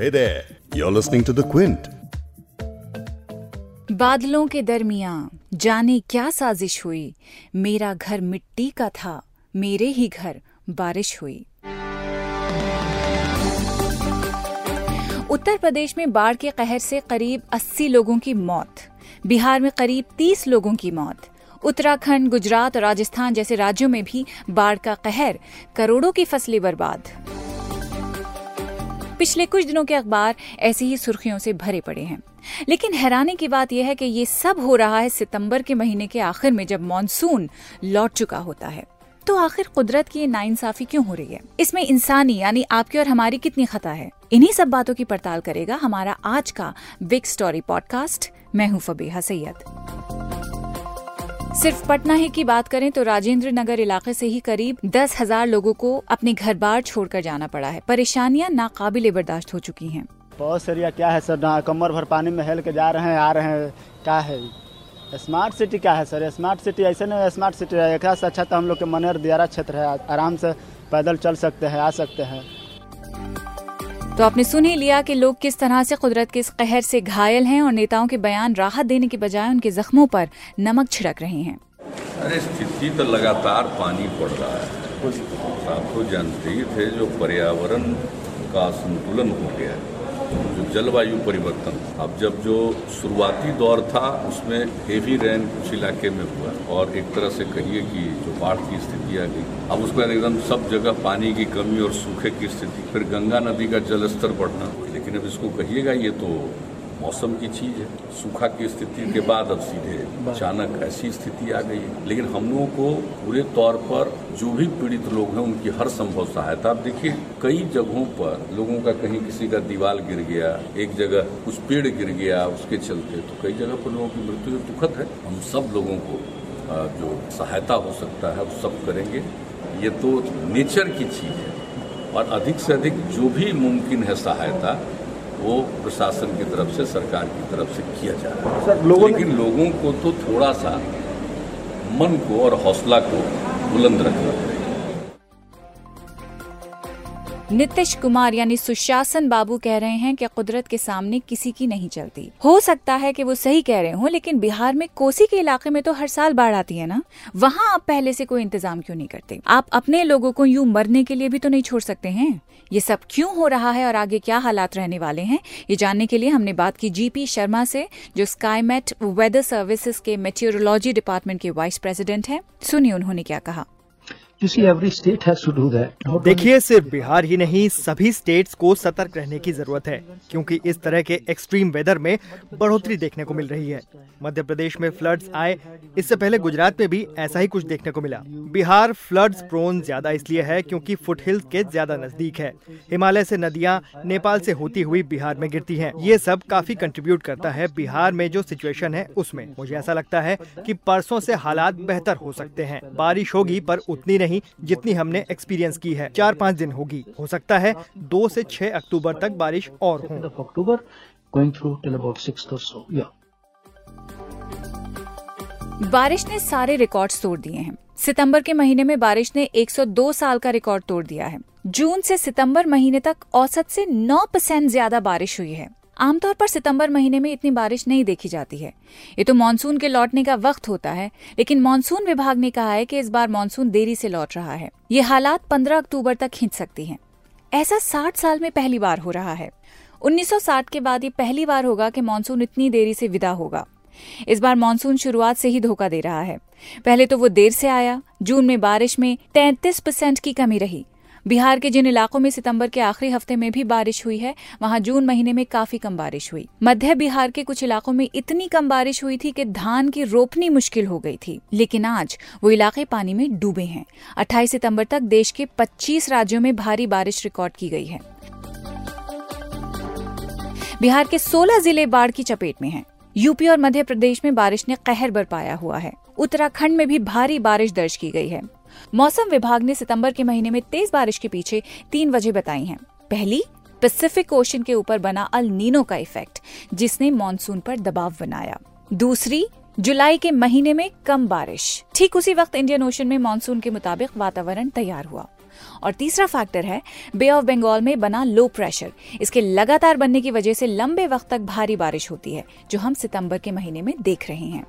Hey there, you're listening to The Quint. बादलों के दरमियाँ जाने क्या साजिश हुई? मेरा घर मिट्टी का था मेरे ही घर बारिश हुई। उत्तर प्रदेश में बाढ़ के कहर से करीब 80 लोगों की मौत बिहार में करीब 30 लोगों की मौत। उत्तराखंड गुजरात और राजस्थान जैसे राज्यों में भी बाढ़ का कहर करोड़ों की फ़सलें बर्बाद। पिछले कुछ दिनों के अखबार ऐसी ही सुर्खियों से भरे पड़े हैं। लेकिन हैरानी की बात यह है कि ये सब हो रहा है सितंबर के महीने के आखिर में, जब मानसून लौट चुका होता है। तो आखिर कुदरत की ये नाइंसाफी क्यों हो रही है? इसमें इंसानी, यानी आपकी और हमारी कितनी खता है? इन्हीं सब बातों की पड़ताल करेगा हमारा आज का बिग स्टोरी पॉडकास्ट मैं हूँ फबीहा सैयद। सिर्फ़ पटना ही की बात करें तो राजेंद्र नगर इलाके से ही करीब दस हज़ार लोगों को अपने घर बार छोड़कर जाना पड़ा है। परेशानियाँ नाकाबिले बर्दाश्त हो चुकी हैं। बहुत एरिया क्या है सर? कमर भर पानी में हेल के जा रहे हैं, आ रहे हैं। क्या है? स्मार्ट सिटी क्या है सर? स्मार्ट सिटी ऐसे नहीं स्मार्ट सिटी है। एक अच्छा तो हम लोग के मनेर दियारा क्षेत्र है। आराम से पैदल चल सकते हैं, आ सकते हैं। तो आपने सुन ही लिया कि लोग किस तरह से कुदरत के इस कहर से घायल हैं और नेताओं के बयान राहत देने के बजाय उनके जख्मों पर नमक छिड़क रहे हैं। अरे, स्थिति तो लगातार पानी पड़ रहा है। आप तो जानते ही थे जो पर्यावरण का संतुलन हो गया है। जो जलवायु परिवर्तन, अब जब जो शुरुआती दौर था, उसमें हेवी रेन कुछ इलाके में हुआ और एक तरह से कहिए कि जो बाढ़ की स्थिति आ गई, अब उसके बाद एकदम सब जगह पानी की कमी और सूखे की स्थिति, फिर गंगा नदी का जलस्तर बढ़ना। लेकिन अब इसको कहिएगा ये तो मौसम की चीज़ है। सूखा की स्थिति के बाद अब सीधे अचानक ऐसी स्थिति आ गई। है लेकिन हम लोगों को पूरे तौर पर जो भी पीड़ित लोग हैं, उनकी हर संभव सहायता। आप देखिए, कई जगहों पर लोगों का कहीं किसी का दीवार गिर गया, एक जगह कुछ पेड़ गिर गया उसके चलते तो कई जगह पर लोगों की मृत्यु दुखद है। हम सब लोगों को जो सहायता हो सकता है, वो सब करेंगे। ये तो नेचर की चीज़ है। और अधिक से अधिक जो भी मुमकिन है सहायता वो प्रशासन की तरफ़ से सरकार की तरफ़ से किया जा रहा है। सर, लोगों लेकिन लोगों को तो थोड़ा सा मन को और हौसला को बुलंद रखना पड़ेगा। नीतीश कुमार यानी सुशासन बाबू कह रहे हैं कि कुदरत के सामने किसी की नहीं चलती। हो सकता है कि वो सही कह रहे हो, लेकिन बिहार में कोसी के इलाके में तो हर साल बाढ़ आती है ना? वहाँ आप पहले से कोई इंतज़ाम क्यों नहीं करते? आप अपने लोगों को यूँ मरने के लिए भी तो नहीं छोड़ सकते हैं? ये सब क्यों हो रहा है और आगे क्या हालात रहने वाले हैं? ये जानने के लिए हमने बात की जीपी शर्मा से, जो स्काईमेट वेदर सर्विसेज़ के मेट्रोलॉजी डिपार्टमेंट के वाइस प्रेसिडेंट हैं। सुनिए उन्होंने क्या कहा। देखिए सिर्फ़ बिहार ही नहीं सभी स्टेट्स को सतर्क रहने की ज़रूरत है क्योंकि इस तरह के एक्सट्रीम वेदर में बढ़ोतरी देखने को मिल रही है। मध्य प्रदेश में फ्लड्स आए इससे पहले गुजरात में भी ऐसा ही कुछ देखने को मिला। बिहार फ्लड्स प्रोन ज़्यादा इसलिए है क्योंकि फुट हिल्स के ज़्यादा नज़दीक है। हिमालय से नदियाँ नेपाल से होती हुई बिहार में गिरती है। ये सब काफ़ी कंट्रीब्यूट करता है बिहार में जो सिचुएशन है उसमें। मुझे ऐसा लगता है की परसों से हालात बेहतर हो सकते हैं। बारिश होगी पर उतनी नहीं। नहीं जितनी हमने एक्सपीरियंस की है। चार पाँच दिन होगी। हो सकता है दो से छह अक्टूबर तक बारिश और हो। अक्टूबर बारिश ने सारे रिकॉर्ड तोड़ दिए हैं। सितंबर के महीने में बारिश ने 102 साल का रिकॉर्ड तोड़ दिया है। जून से सितंबर महीने तक औसत से 9 परसेंट ज़्यादा बारिश हुई है। आमतौर पर सितंबर महीने में इतनी बारिश नहीं देखी जाती है। ये तो मानसून के लौटने का वक्त होता है, लेकिन मानसून विभाग ने कहा है कि इस बार मानसून देरी से लौट रहा है। ये हालात 15 अक्टूबर तक खींच सकती हैं। ऐसा 60 साल में पहली बार हो रहा है। 1960 के बाद ये पहली बार होगा कि मानसून इतनी देरी से विदा होगा। इस बार मानसून शुरुआत से ही धोखा दे रहा है। पहले तो वो देर से आया। जून में बारिश में तैंतीस परसेंट की कमी रही। बिहार के जिन इलाकों में सितंबर के आखिरी हफ़्ते में भी बारिश हुई है, वहाँ जून महीने में काफ़ी कम बारिश हुई। मध्य बिहार के कुछ इलाकों में इतनी कम बारिश हुई थी कि धान की रोपनी मुश्किल हो गई थी, लेकिन आज वो इलाके पानी में डूबे हैं। 28 सितंबर तक देश के 25 राज्यों में भारी बारिश रिकॉर्ड की गई है। बिहार के 16 ज़िले बाढ़ की चपेट में हैं। यूपी और मध्य प्रदेश में बारिश ने कहर बरपाया हुआ है। उत्तराखंड में भी भारी बारिश दर्ज की गई है। मौसम विभाग ने सितंबर के महीने में तेज बारिश के पीछे तीन वजह बताई हैं। पहली पैसिफिक ओशन के ऊपर बना अल नीनो का इफ़ेक्ट जिसने मानसून पर दबाव बनाया। दूसरी, जुलाई के महीने में कम बारिश। ठीक उसी वक्त इंडियन ओशन में मानसून के मुताबिक वातावरण तैयार हुआ। और तीसरा फैक्टर है बे ऑफ़ बंगाल में बना लो प्रेशर इसके लगातार बनने की वजह से लंबे वक्त तक भारी बारिश होती है, जो हम सितंबर के महीने में देख रहे हैं।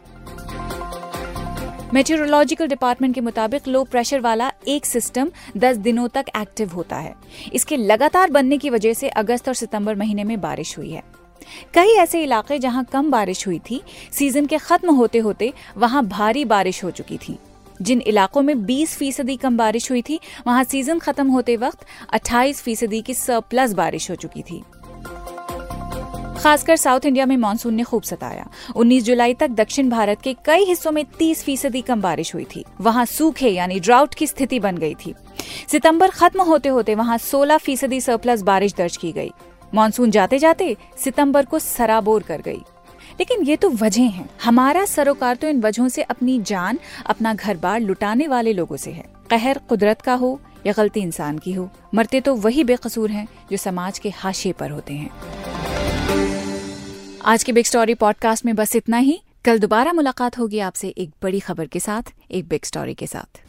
मेट्रोलॉजिकल डिपार्टमेंट के मुताबिक लो प्रेशर वाला एक सिस्टम 10 दिनों तक एक्टिव होता है। इसके लगातार बनने की वजह से अगस्त और सितंबर महीने में बारिश हुई है। कई ऐसे इलाके जहाँ कम बारिश हुई थी सीज़न के खत्म होते होते वहाँ भारी बारिश हो चुकी थी। जिन इलाकों में 20 फ़ीसदी कम बारिश हुई थी, वहाँ सीज़न खत्म होते वक्त 28 फ़ीसदी की सरप्लस बारिश हो चुकी थी। खासकर साउथ इंडिया में मानसून ने खूब सताया। 19 जुलाई तक दक्षिण भारत के कई हिस्सों में 30 फ़ीसदी कम बारिश हुई थी। वहाँ सूखे, यानी ड्राउट की स्थिति बन गई थी। सितंबर खत्म होते होते वहाँ 16 फ़ीसदी सरप्लस बारिश दर्ज की गई। मानसून जाते जाते सितंबर को सराबोर कर गई। लेकिन ये तो वजह हैं। हमारा सरोकार तो इन वजहों से अपनी जान, अपना घर बार लुटाने वाले लोगों से है। कहर कुदरत का हो या गलती इंसान की हो, मरते तो वही बेकसूर हैं जो समाज के हाशिए पर होते हैं। आज के बिग स्टोरी पॉडकास्ट में बस इतना ही। कल दोबारा मुलाकात होगी आपसे एक बड़ी खबर के साथ, एक बिग स्टोरी के साथ।